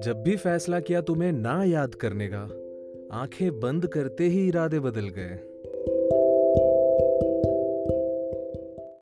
जब भी फैसला किया तुम्हें ना याद करने का, आँखें बंद करते ही इरादे बदल गए।